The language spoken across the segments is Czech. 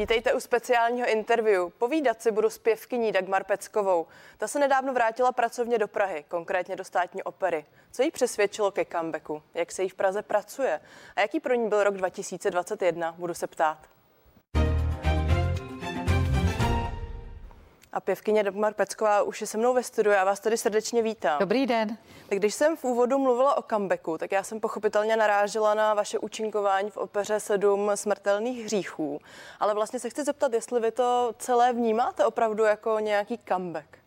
Vítejte u speciálního interview. Povídat si budu s pěvkyní Dagmar Peckovou. Ta se nedávno vrátila pracovně do Prahy, konkrétně do státní opery. Co jí přesvědčilo ke comebacku? Jak se jí v Praze pracuje? A jaký pro ní byl rok 2021? Budu se ptát. A pěvkyně Dagmar Pecková už je se mnou ve studiu. Já vás tady srdečně vítám. Dobrý den. Tak když jsem v úvodu mluvila o comebacku, tak já jsem pochopitelně narážela na vaše účinkování v opeře Sedm smrtelných hříchů. Ale vlastně se chci zeptat, jestli vy to celé vnímáte opravdu jako nějaký comeback.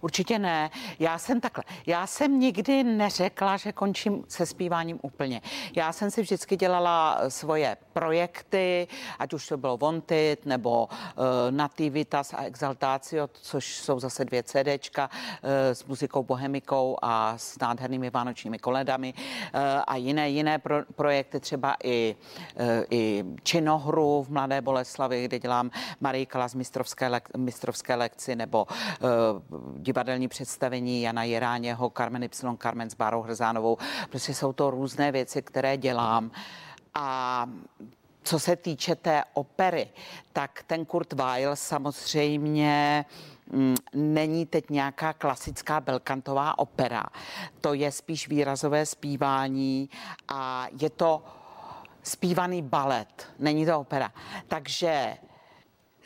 Určitě ne. Já jsem takhle. Já jsem nikdy neřekla, že končím se zpíváním úplně. Já jsem si vždycky dělala svoje projekty, ať už to bylo Wanted nebo uh, Nativitas a Exaltatio, což jsou zase dvě CDčka uh, s muzikou Bohemikou a s nádhernými vánočními koledami uh, a jiné jiné pro, projekty, třeba i, uh, i činohru v Mladé Boleslavi, kde dělám Marie Kalas mistrovské, lek, mistrovské lekci nebo uh, divadelní představení Jana Jeráněho, Carmen Y, Carmen s Bárou Hrzánovou. Prostě jsou to různé věci, které dělám. A co se týče té opery, tak ten Kurt Weill samozřejmě mm, není teď nějaká klasická belkantová opera. To je spíš výrazové zpívání a je to zpívaný balet, není to opera. Takže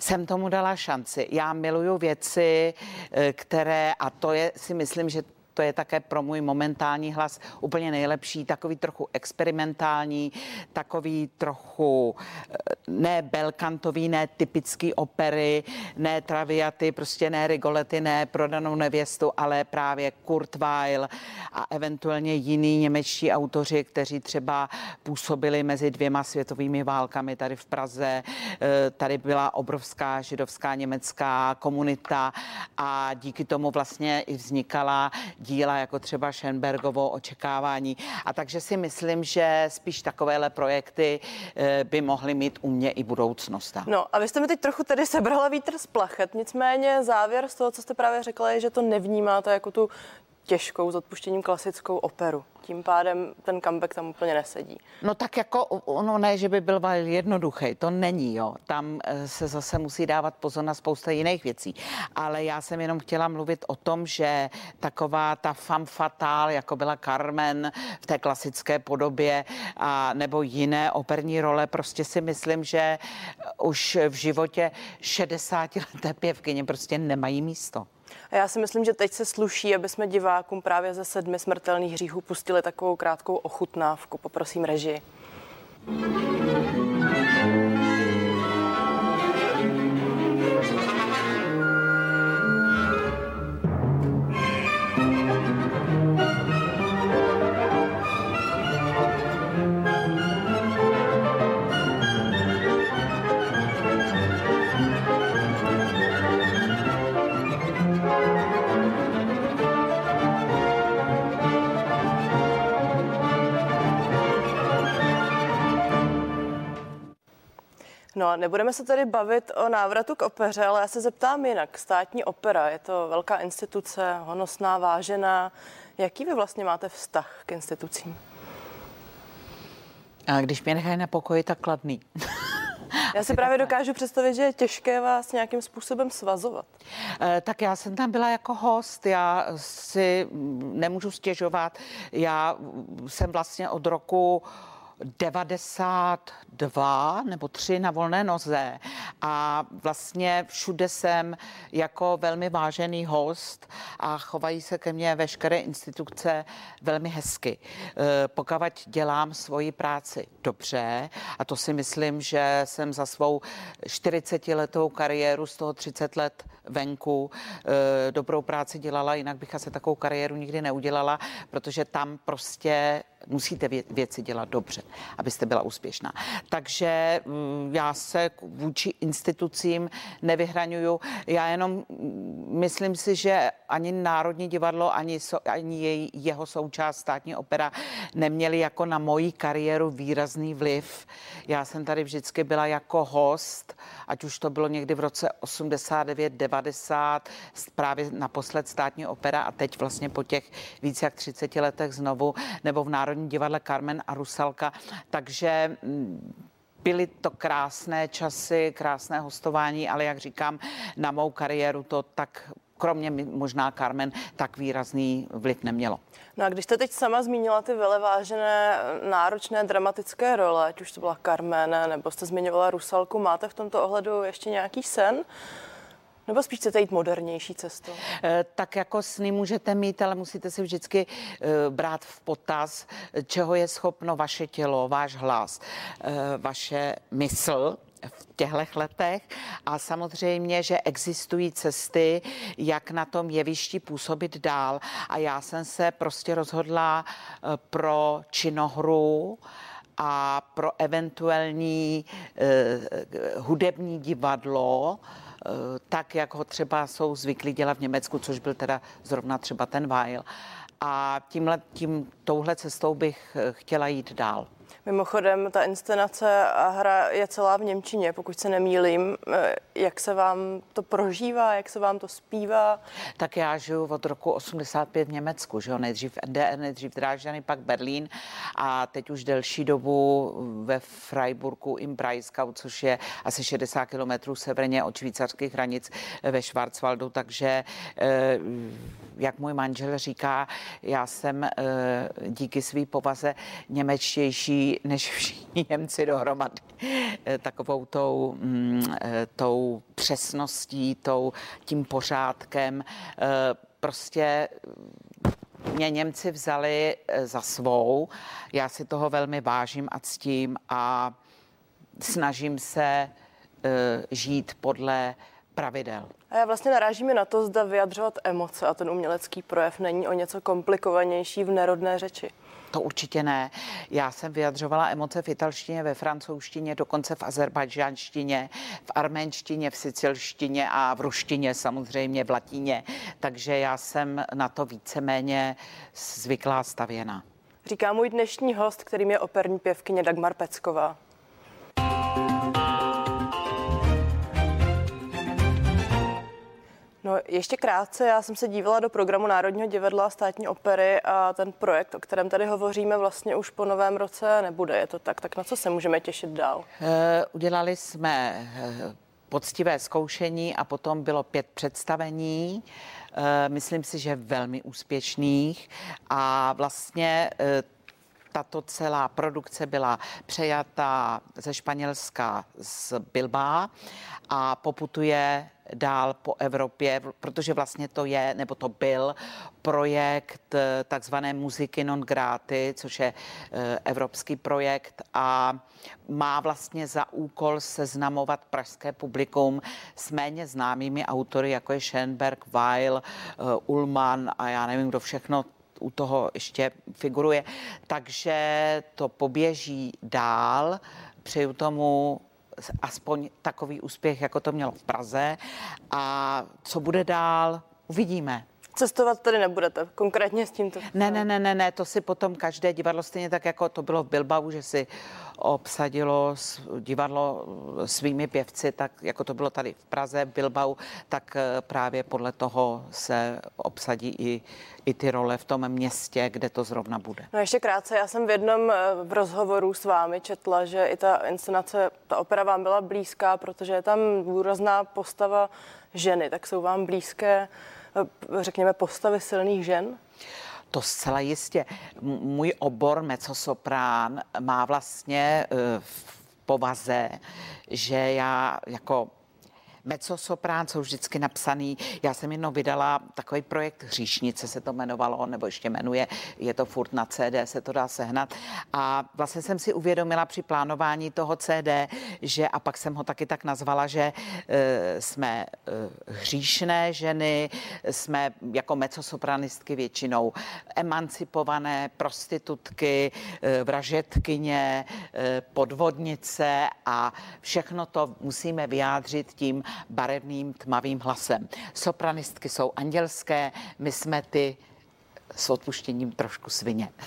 jsem tomu dala šanci. Já miluju věci, eh, které, a to je si myslím, že to je také pro můj momentální hlas úplně nejlepší, takový trochu experimentální, takový trochu eh, ne belkantový, ne typický opery, ne traviaty, prostě ne rigolety, ne prodanou nevěstu, ale právě Kurt Weil a eventuálně jiní němečtí autoři, kteří třeba působili mezi dvěma světovými válkami tady v Praze. Eh, tady byla obrovská židovská německá komunita a díky tomu vlastně i vznikala díla jako třeba Schenbergovo očekávání. A takže si myslím, že spíš takovéhle projekty eh, by mohly mít u mě i budoucnost. No a vy jste mi teď trochu tedy sebrala vítr z plachet, nicméně závěr z toho, co jste právě řekla, je, že to nevnímáte jako tu těžkou s odpuštěním klasickou operu. Tím pádem ten comeback tam úplně nesedí. No tak jako ono ne, že by byl jednoduchý, to není, jo. Tam eh, se zase musí dávat pozor na spousta jiných věcí. Ale já jsem jenom chtěla mluvit o tom, že taková ta femme fatale, jako byla Carmen v té klasické podobě, a nebo jiné operní role, prostě si myslím, že už v životě 60 leté pěvkyně prostě nemají místo. A já si myslím, že teď se sluší, aby jsme divákům právě ze sedmi smrtelných hříchů pustili takovou krátkou ochutnávku. Poprosím režii. No, nebudeme se tady bavit o návratu k opeře, ale já se zeptám jinak. Státní opera je to velká instituce, honosná, vážená. Jaký vy vlastně máte vztah k institucím? A když mě nechají na pokoji, tak kladný. Já si právě dokážu představit, že je těžké vás nějakým způsobem svazovat. Eh, tak já jsem tam byla jako host, já si nemůžu stěžovat. Já jsem vlastně od roku 92 nebo 3 na volné noze a vlastně všude jsem jako velmi vážený host a chovají se ke mně veškeré instituce velmi hezky. E, pokud dělám svoji práci dobře a to si myslím, že jsem za svou 40 letou kariéru z toho 30 let venku e, dobrou práci dělala, jinak bych asi takovou kariéru nikdy neudělala, protože tam prostě musíte věci dělat dobře, abyste byla úspěšná. Takže mm, já se vůči institucím nevyhraňuju. Já jenom mm, myslím si, že ani Národní divadlo, ani, so, ani jej, jeho součást státní opera neměli jako na moji kariéru výrazný vliv. Já jsem tady vždycky byla jako host, ať už to bylo někdy v roce 89, 90, právě naposled státní opera a teď vlastně po těch více jak 30 letech znovu, nebo v Národní divadle Carmen a Rusalka. Takže mm, byly to krásné časy, krásné hostování, ale jak říkám, na mou kariéru to tak kromě možná Carmen, tak výrazný vliv nemělo. No a když jste teď sama zmínila ty velevážené, náročné, dramatické role, ať už to byla Carmen, nebo jste zmiňovala Rusalku, máte v tomto ohledu ještě nějaký sen? Nebo spíš chcete jít modernější cestou? Eh, tak jako sny můžete mít, ale musíte si vždycky eh, brát v potaz, čeho je schopno vaše tělo, váš hlas, eh, vaše mysl v těchto letech a samozřejmě, že existují cesty, jak na tom jevišti působit dál a já jsem se prostě rozhodla pro činohru, a pro eventuální uh, hudební divadlo, Eh, tak, jak ho třeba jsou zvyklí dělat v Německu, což byl teda zrovna třeba ten Weil. A tímhle, tím, touhle cestou bych eh, chtěla jít dál. Mimochodem, ta inscenace a hra je celá v Němčině, pokud se nemýlím. Eh, jak se vám to prožívá, jak se vám to zpívá? Tak já žiju od roku 85 v Německu, že jo? nejdřív NDR, nejdřív Drážďany, pak Berlín a teď už delší dobu ve Freiburgu im Breisgau, což je asi 60 kilometrů severně od švýcarských hranic ve Schwarzwaldu, takže eh, jak můj manžel říká, já jsem eh, díky své povaze němečtější než všichni Němci dohromady. Eh, takovou tou, mm, eh, tou přesností, tou, tím pořádkem. Prostě mě Němci vzali za svou. Já si toho velmi vážím a ctím a snažím se žít podle pravidel. A já vlastně narážíme na to, zda vyjadřovat emoce a ten umělecký projev není o něco komplikovanější v nerodné řeči. To určitě ne. Já jsem vyjadřovala emoce v italštině, ve francouzštině, dokonce v azerbajdžánštině, v arménštině, v sicilštině a v ruštině samozřejmě, v latině. Takže já jsem na to víceméně zvyklá stavěna. Říká můj dnešní host, kterým je operní pěvkyně Dagmar Pecková. No ještě krátce, já jsem se dívala do programu Národního divadla státní opery a ten projekt, o kterém tady hovoříme, vlastně už po novém roce nebude. Je to tak? Tak na co se můžeme těšit dál? Uh, udělali jsme uh, poctivé zkoušení a potom bylo pět představení. Uh, myslím si, že velmi úspěšných a vlastně tato celá produkce byla přejata ze Španělska z Bilba a poputuje dál po Evropě, protože vlastně to je, nebo to byl projekt eh, takzvané muziky non grati, což je eh, evropský projekt a má vlastně za úkol seznamovat pražské publikum s méně známými autory, jako je Schoenberg, Weil, eh, Ullmann a já nevím, kdo všechno u toho ještě figuruje. Takže to poběží dál. Přeju tomu aspoň takový úspěch, jako to mělo v Praze. A co bude dál, uvidíme. Cestovat tady nebudete, konkrétně s tímto? Ne, ne, ne, ne, ne, to si potom každé divadlo, stejně tak jako to bylo v Bilbao, že si obsadilo divadlo svými pěvci, tak jako to bylo tady v Praze, v Bilbao, tak eh, právě podle toho se obsadí i, i ty role v tom městě, kde to zrovna bude. No ještě krátce, já jsem v jednom eh, v rozhovoru s vámi četla, že i ta inscenace, ta opera vám byla blízká, protože je tam důrazná postava ženy, tak jsou vám blízké řekněme, postavy silných žen? To zcela jistě. Můj obor mecosoprán má vlastně eh, v povaze, že já jako Mezzosoprán jsou vždycky napsaný. Já jsem jednou vydala takový projekt Hříšnice se to jmenovalo, nebo ještě jmenuje, je to furt na CD, se to dá sehnat. A vlastně jsem si uvědomila při plánování toho CD, že a pak jsem ho taky tak nazvala, že e, jsme e, hříšné ženy, jsme jako mezosopranistky většinou emancipované prostitutky, e, vražetkyně, e, podvodnice a všechno to musíme vyjádřit tím barevným tmavým hlasem. Sopranistky jsou andělské, my jsme ty s odpuštěním trošku svině.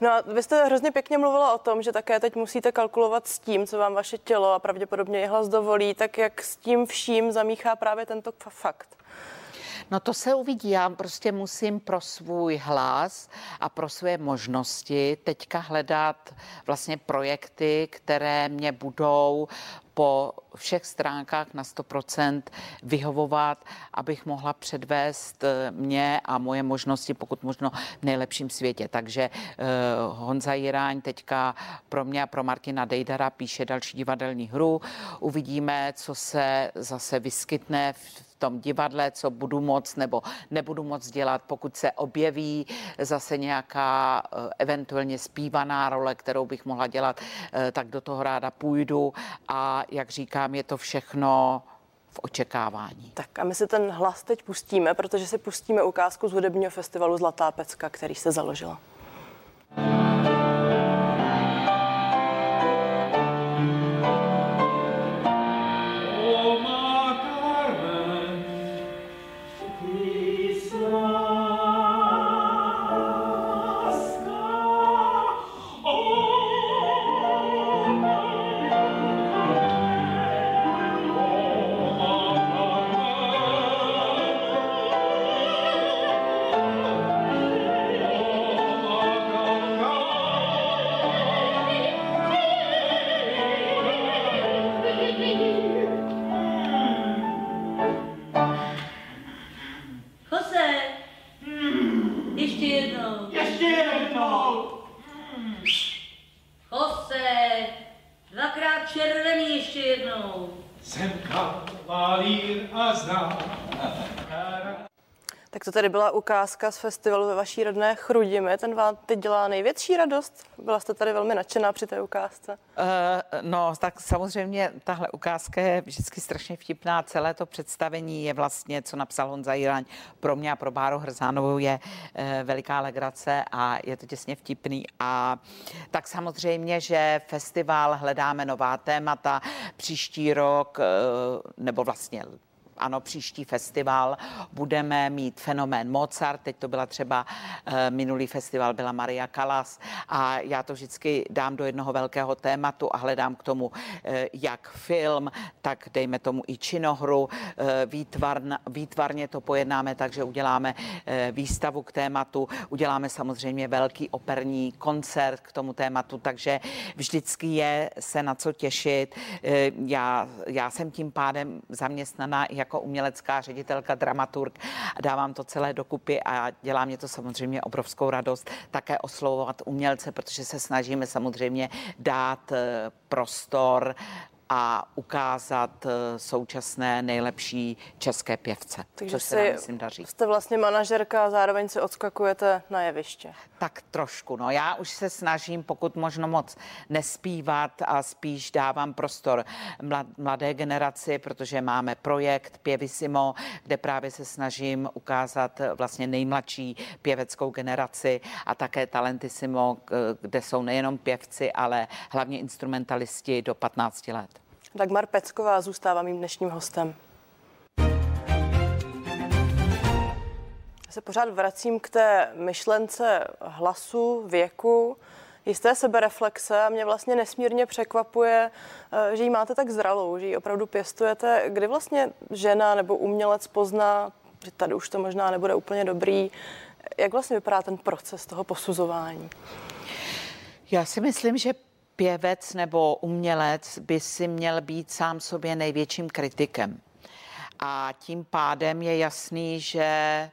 No a vy jste hrozně pěkně mluvila o tom, že také teď musíte kalkulovat s tím, co vám vaše tělo a pravděpodobně i hlas dovolí, tak jak s tím vším zamíchá právě tento fakt? No to se uvidí. Já prostě musím pro svůj hlas a pro své možnosti teďka hledat vlastně projekty, které mě budou po všech stránkách na 100% vyhovovat, abych mohla předvést eh, mě a moje možnosti, pokud možno v nejlepším světě. Takže uh, Honza Jiráň teďka pro mě a pro Martina Dejdara píše další divadelní hru. Uvidíme, co se zase vyskytne v tom divadle, co budu moc nebo nebudu moc dělat, pokud se objeví zase nějaká eh, eventuálně zpívaná role, kterou bych mohla dělat, eh, tak do toho ráda půjdu a jak říkám, je to všechno v očekávání. Tak a my si ten hlas teď pustíme, protože si pustíme ukázku z hudebního festivalu Zlatá pecka, který se založila. Tady byla ukázka z festivalu ve vaší rodné Chrudimi. Ten vám teď dělá největší radost? Byla jste tady velmi nadšená při té ukázce? Uh, no, tak samozřejmě tahle ukázka je vždycky strašně vtipná. Celé to představení je vlastně, co napsal Honza Jiráň, pro mě a pro Báru Hrzánovou je uh, veliká legrace a je to těsně vtipný. A tak samozřejmě, že festival hledáme nová témata. Příští rok, uh, nebo vlastně ano, příští festival budeme mít fenomén Mozart, teď to byla třeba eh, minulý festival, byla Maria Kalas a já to vždycky dám do jednoho velkého tématu a hledám k tomu eh, jak film, tak dejme tomu i činohru, eh, výtvarn, výtvarně to pojednáme, takže uděláme výstavu k tématu, uděláme samozřejmě velký operní koncert k tomu tématu, takže vždycky je se na co těšit. Já, já jsem tím pádem zaměstnaná jako jako umělecká ředitelka, dramaturg. Dávám to celé dokupy a dělá mě to samozřejmě obrovskou radost také oslovovat umělce, protože se snažíme samozřejmě dát eh, prostor a ukázat eh, současné nejlepší české pěvce. Takže se nám, myslím, daří. jste vlastně manažerka a zároveň si odskakujete na jeviště. Tak trošku, no já už se snažím, pokud možno moc nespívat a spíš dávám prostor mladé generaci, protože máme projekt Pěvisimo, kde právě se snažím ukázat vlastně nejmladší pěveckou generaci a také Talentissimo, kde jsou nejenom pěvci, ale hlavně instrumentalisti do 15 let. Dagmar Pecková zůstává mým dnešním hostem. Já se pořád vracím k té myšlence hlasu, věku, jisté sebereflexe a mě vlastně nesmírně překvapuje, eh, že ji máte tak zralou, že ji opravdu pěstujete. Kdy vlastně žena nebo umělec pozná, že tady už to možná nebude úplně dobrý. Jak vlastně vypadá ten proces toho posuzování? Já si myslím, že pěvec nebo umělec by si měl být sám sobě největším kritikem. A tím pádem je jasný, že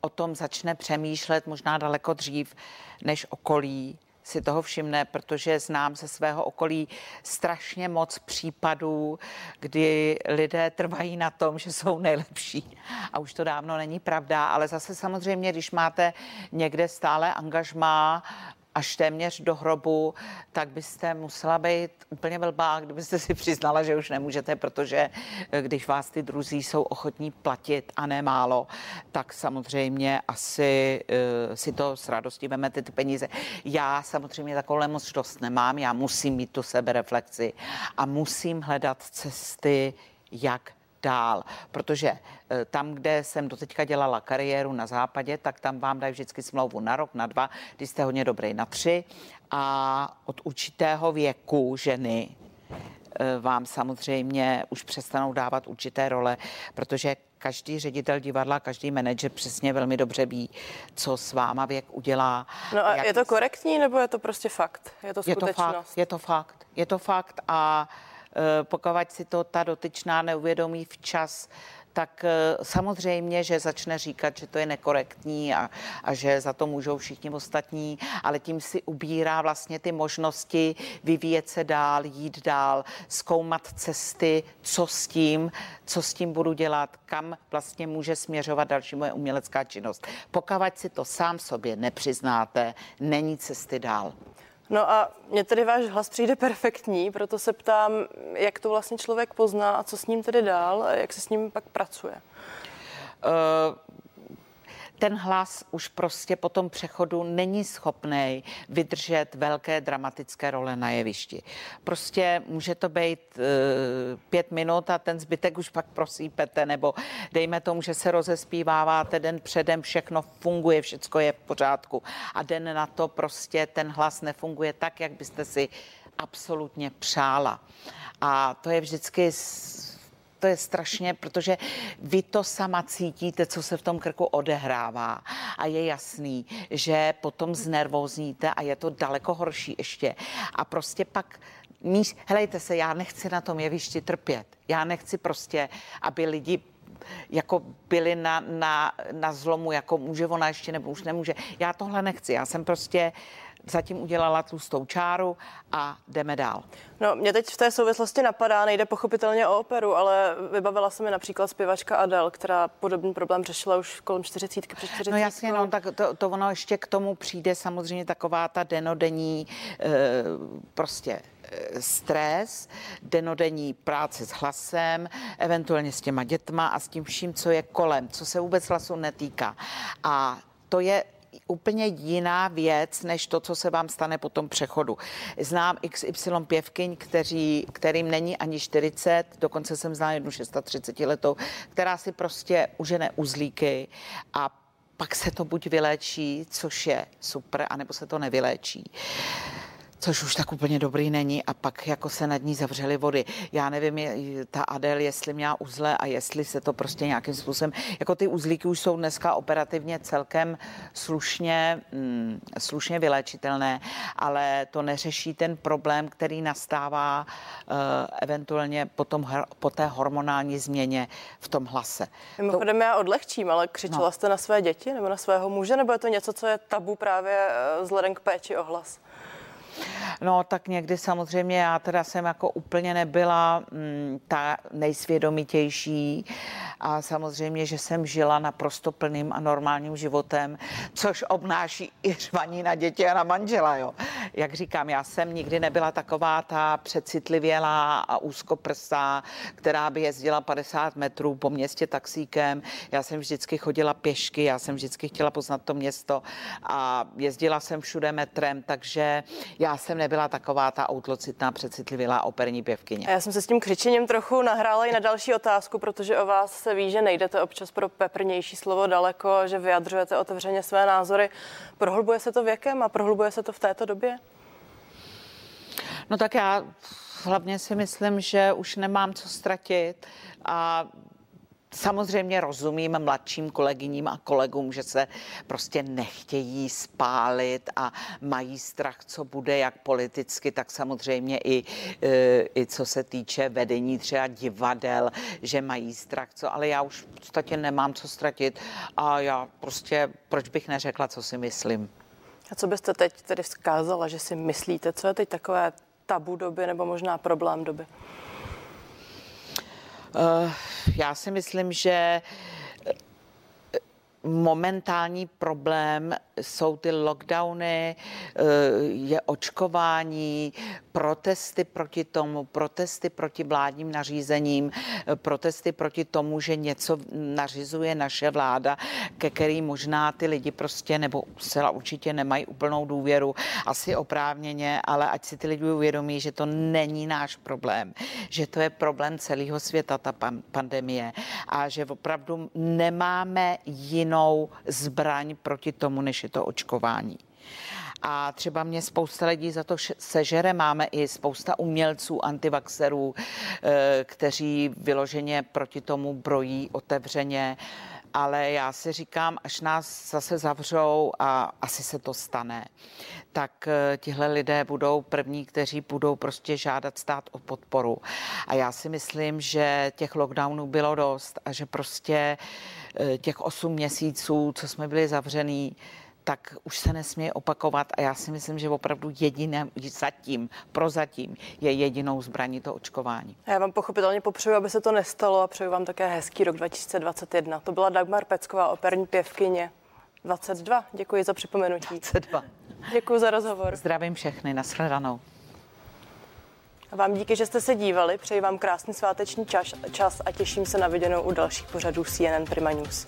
o tom začne přemýšlet možná daleko dřív než okolí si toho všimne, protože znám ze svého okolí strašně moc případů, kdy lidé trvají na tom, že jsou nejlepší. A už to dávno není pravda, ale zase samozřejmě, když máte někde stále angažmá až téměř do hrobu, tak byste musela být úplně blbá, kdybyste si přiznala, že už nemůžete, protože eh, když vás ty druzí jsou ochotní platit a ne málo, tak samozřejmě asi uh, si to s radostí vemete ty peníze. Já samozřejmě takovou možnost nemám, já musím mít tu sebereflexi a musím hledat cesty, jak dál, protože eh, tam, kde jsem doteďka dělala kariéru na západě, tak tam vám dají vždycky smlouvu na rok, na dva, když jste hodně dobrý na tři a od určitého věku ženy eh, vám samozřejmě už přestanou dávat určité role, protože každý ředitel divadla, každý manažer přesně velmi dobře ví, co s váma věk udělá. No a je to korektní, nebo je to prostě fakt? Je to skutečnost? Je to fakt, je to fakt, je to fakt a pokud si to ta dotyčná neuvědomí včas, tak eh, samozřejmě, že začne říkat, že to je nekorektní a, a že za to můžou všichni ostatní, ale tím si ubírá vlastně ty možnosti vyvíjet se dál, jít dál, zkoumat cesty, co s tím, co s tím budu dělat, kam vlastně může směřovat další moje umělecká činnost. Pokud si to sám sobě nepřiznáte, není cesty dál. No a mně tedy váš hlas přijde perfektní, proto se ptám, jak to vlastně člověk pozná a co s ním tedy dál, jak se s ním pak pracuje. Uh, ten hlas už prostě po tom přechodu není schopný vydržet velké dramatické role na jevišti. Prostě může to být uh, pět minut a ten zbytek už pak prosípete, nebo dejme tomu, že se rozespíváváte den předem, všechno funguje, všechno je v pořádku a den na to prostě ten hlas nefunguje tak, jak byste si absolutně přála. A to je vždycky to je strašně, protože vy to sama cítíte, co se v tom krku odehrává a je jasný, že potom znervózníte a je to daleko horší ještě. A prostě pak míš, helejte se, já nechci na tom jevišti trpět. Já nechci prostě, aby lidi jako byli na, na, na zlomu, jako může ona ještě nebo už nemůže. Já tohle nechci. Já jsem prostě zatím udělala tlustou čáru a jdeme dál. No, mě teď v té souvislosti napadá, nejde pochopitelně o operu, ale vybavila se mi například zpěvačka Adele, která podobný problém řešila už kolem 40 před 40. No jasně, no, tak to, to ono ještě k tomu přijde samozřejmě taková ta denodenní e, prostě eh, stres, denodenní práce s hlasem, eventuálně s těma dětma a s tím vším, co je kolem, co se vůbec hlasu netýká. A to je úplně jiná věc, než to, co se vám stane po tom přechodu. Znám XY pěvkyň, kteří, kterým není ani 40, dokonce jsem znala jednu 630 letou, která si prostě užene uzlíky a pak se to buď vyléčí, což je super, anebo se to nevyléčí což už tak úplně dobrý není a pak jako se nad ní zavřely vody. Já nevím, je, ta Adel, jestli měla uzle a jestli se to prostě nějakým způsobem, jako ty uzlíky už jsou dneska operativně celkem slušně, mm, slušně vyléčitelné, ale to neřeší ten problém, který nastává uh, eventuálně po, tom, po té hormonální změně v tom hlase. Mimochodem to... já odlehčím, ale křičela no. jste na své děti nebo na svého muže, nebo je to něco, co je tabu právě eh, vzhledem k péči o hlas? No tak někdy samozřejmě já teda jsem jako úplně nebyla mm, ta nejsvědomitější a samozřejmě, že jsem žila naprosto plným a normálním životem, což obnáší i řvaní na děti a na manžela, jo. Jak říkám, já jsem nikdy nebyla taková ta přecitlivělá a úzkoprsá, která by jezdila 50 metrů po městě taxíkem. Já jsem vždycky chodila pěšky, já jsem vždycky chtěla poznat to město a jezdila jsem všude metrem, takže já jsem nebyla taková ta outlocitná, přecitlivělá operní pěvkyně. A já jsem se s tím křičením trochu nahrála i na další otázku, protože o vás se ví, že nejdete občas pro peprnější slovo daleko, že vyjadřujete otevřeně své názory. Prohlubuje se to věkem a prohlubuje se to v této době? No tak já hlavně si myslím, že už nemám co ztratit a Samozřejmě rozumím mladším kolegyním a kolegům, že se prostě nechtějí spálit a mají strach, co bude jak politicky, tak samozřejmě i, e, i co se týče vedení třeba divadel, že mají strach, co, ale já už v podstatě nemám co ztratit a já prostě, proč bych neřekla, co si myslím. A co byste teď tedy vzkázala, že si myslíte, co je teď takové tabu doby nebo možná problém doby? Uh, já si myslím, že momentální problém jsou ty lockdowny, eh, je očkování, protesty proti tomu, protesty proti vládním nařízením, eh, protesty proti tomu, že něco nařizuje naše vláda, ke který možná ty lidi prostě nebo zcela určitě nemají úplnou důvěru, asi oprávněně, ale ať si ty lidi uvědomí, že to není náš problém, že to je problém celého světa, ta pandemie a že opravdu nemáme jiný jinou zbraň proti tomu, než je to očkování. A třeba mě spousta lidí za to sežere. Máme i spousta umělců, antivaxerů, eh, kteří vyloženě proti tomu brojí otevřeně ale já si říkám, až nás zase zavřou a asi se to stane, tak eh, tihle lidé budou první, kteří budou prostě žádat stát o podporu. A já si myslím, že těch lockdownů bylo dost a že prostě eh, těch 8 měsíců, co jsme byli zavřený, tak už se nesmí opakovat a já si myslím, že opravdu jediné zatím, prozatím je jedinou zbraní to očkování. Já vám pochopitelně popřeju, aby se to nestalo a přeju vám také hezký rok 2021. To byla Dagmar Pecková, operní pěvkyně. 22. Děkuji za připomenutí. 22. Děkuji za rozhovor. Zdravím všechny, nashledanou. A vám díky, že jste se dívali. Přeji vám krásný sváteční čas, čas a těším se na viděnou u dalších pořadů CNN Prima News.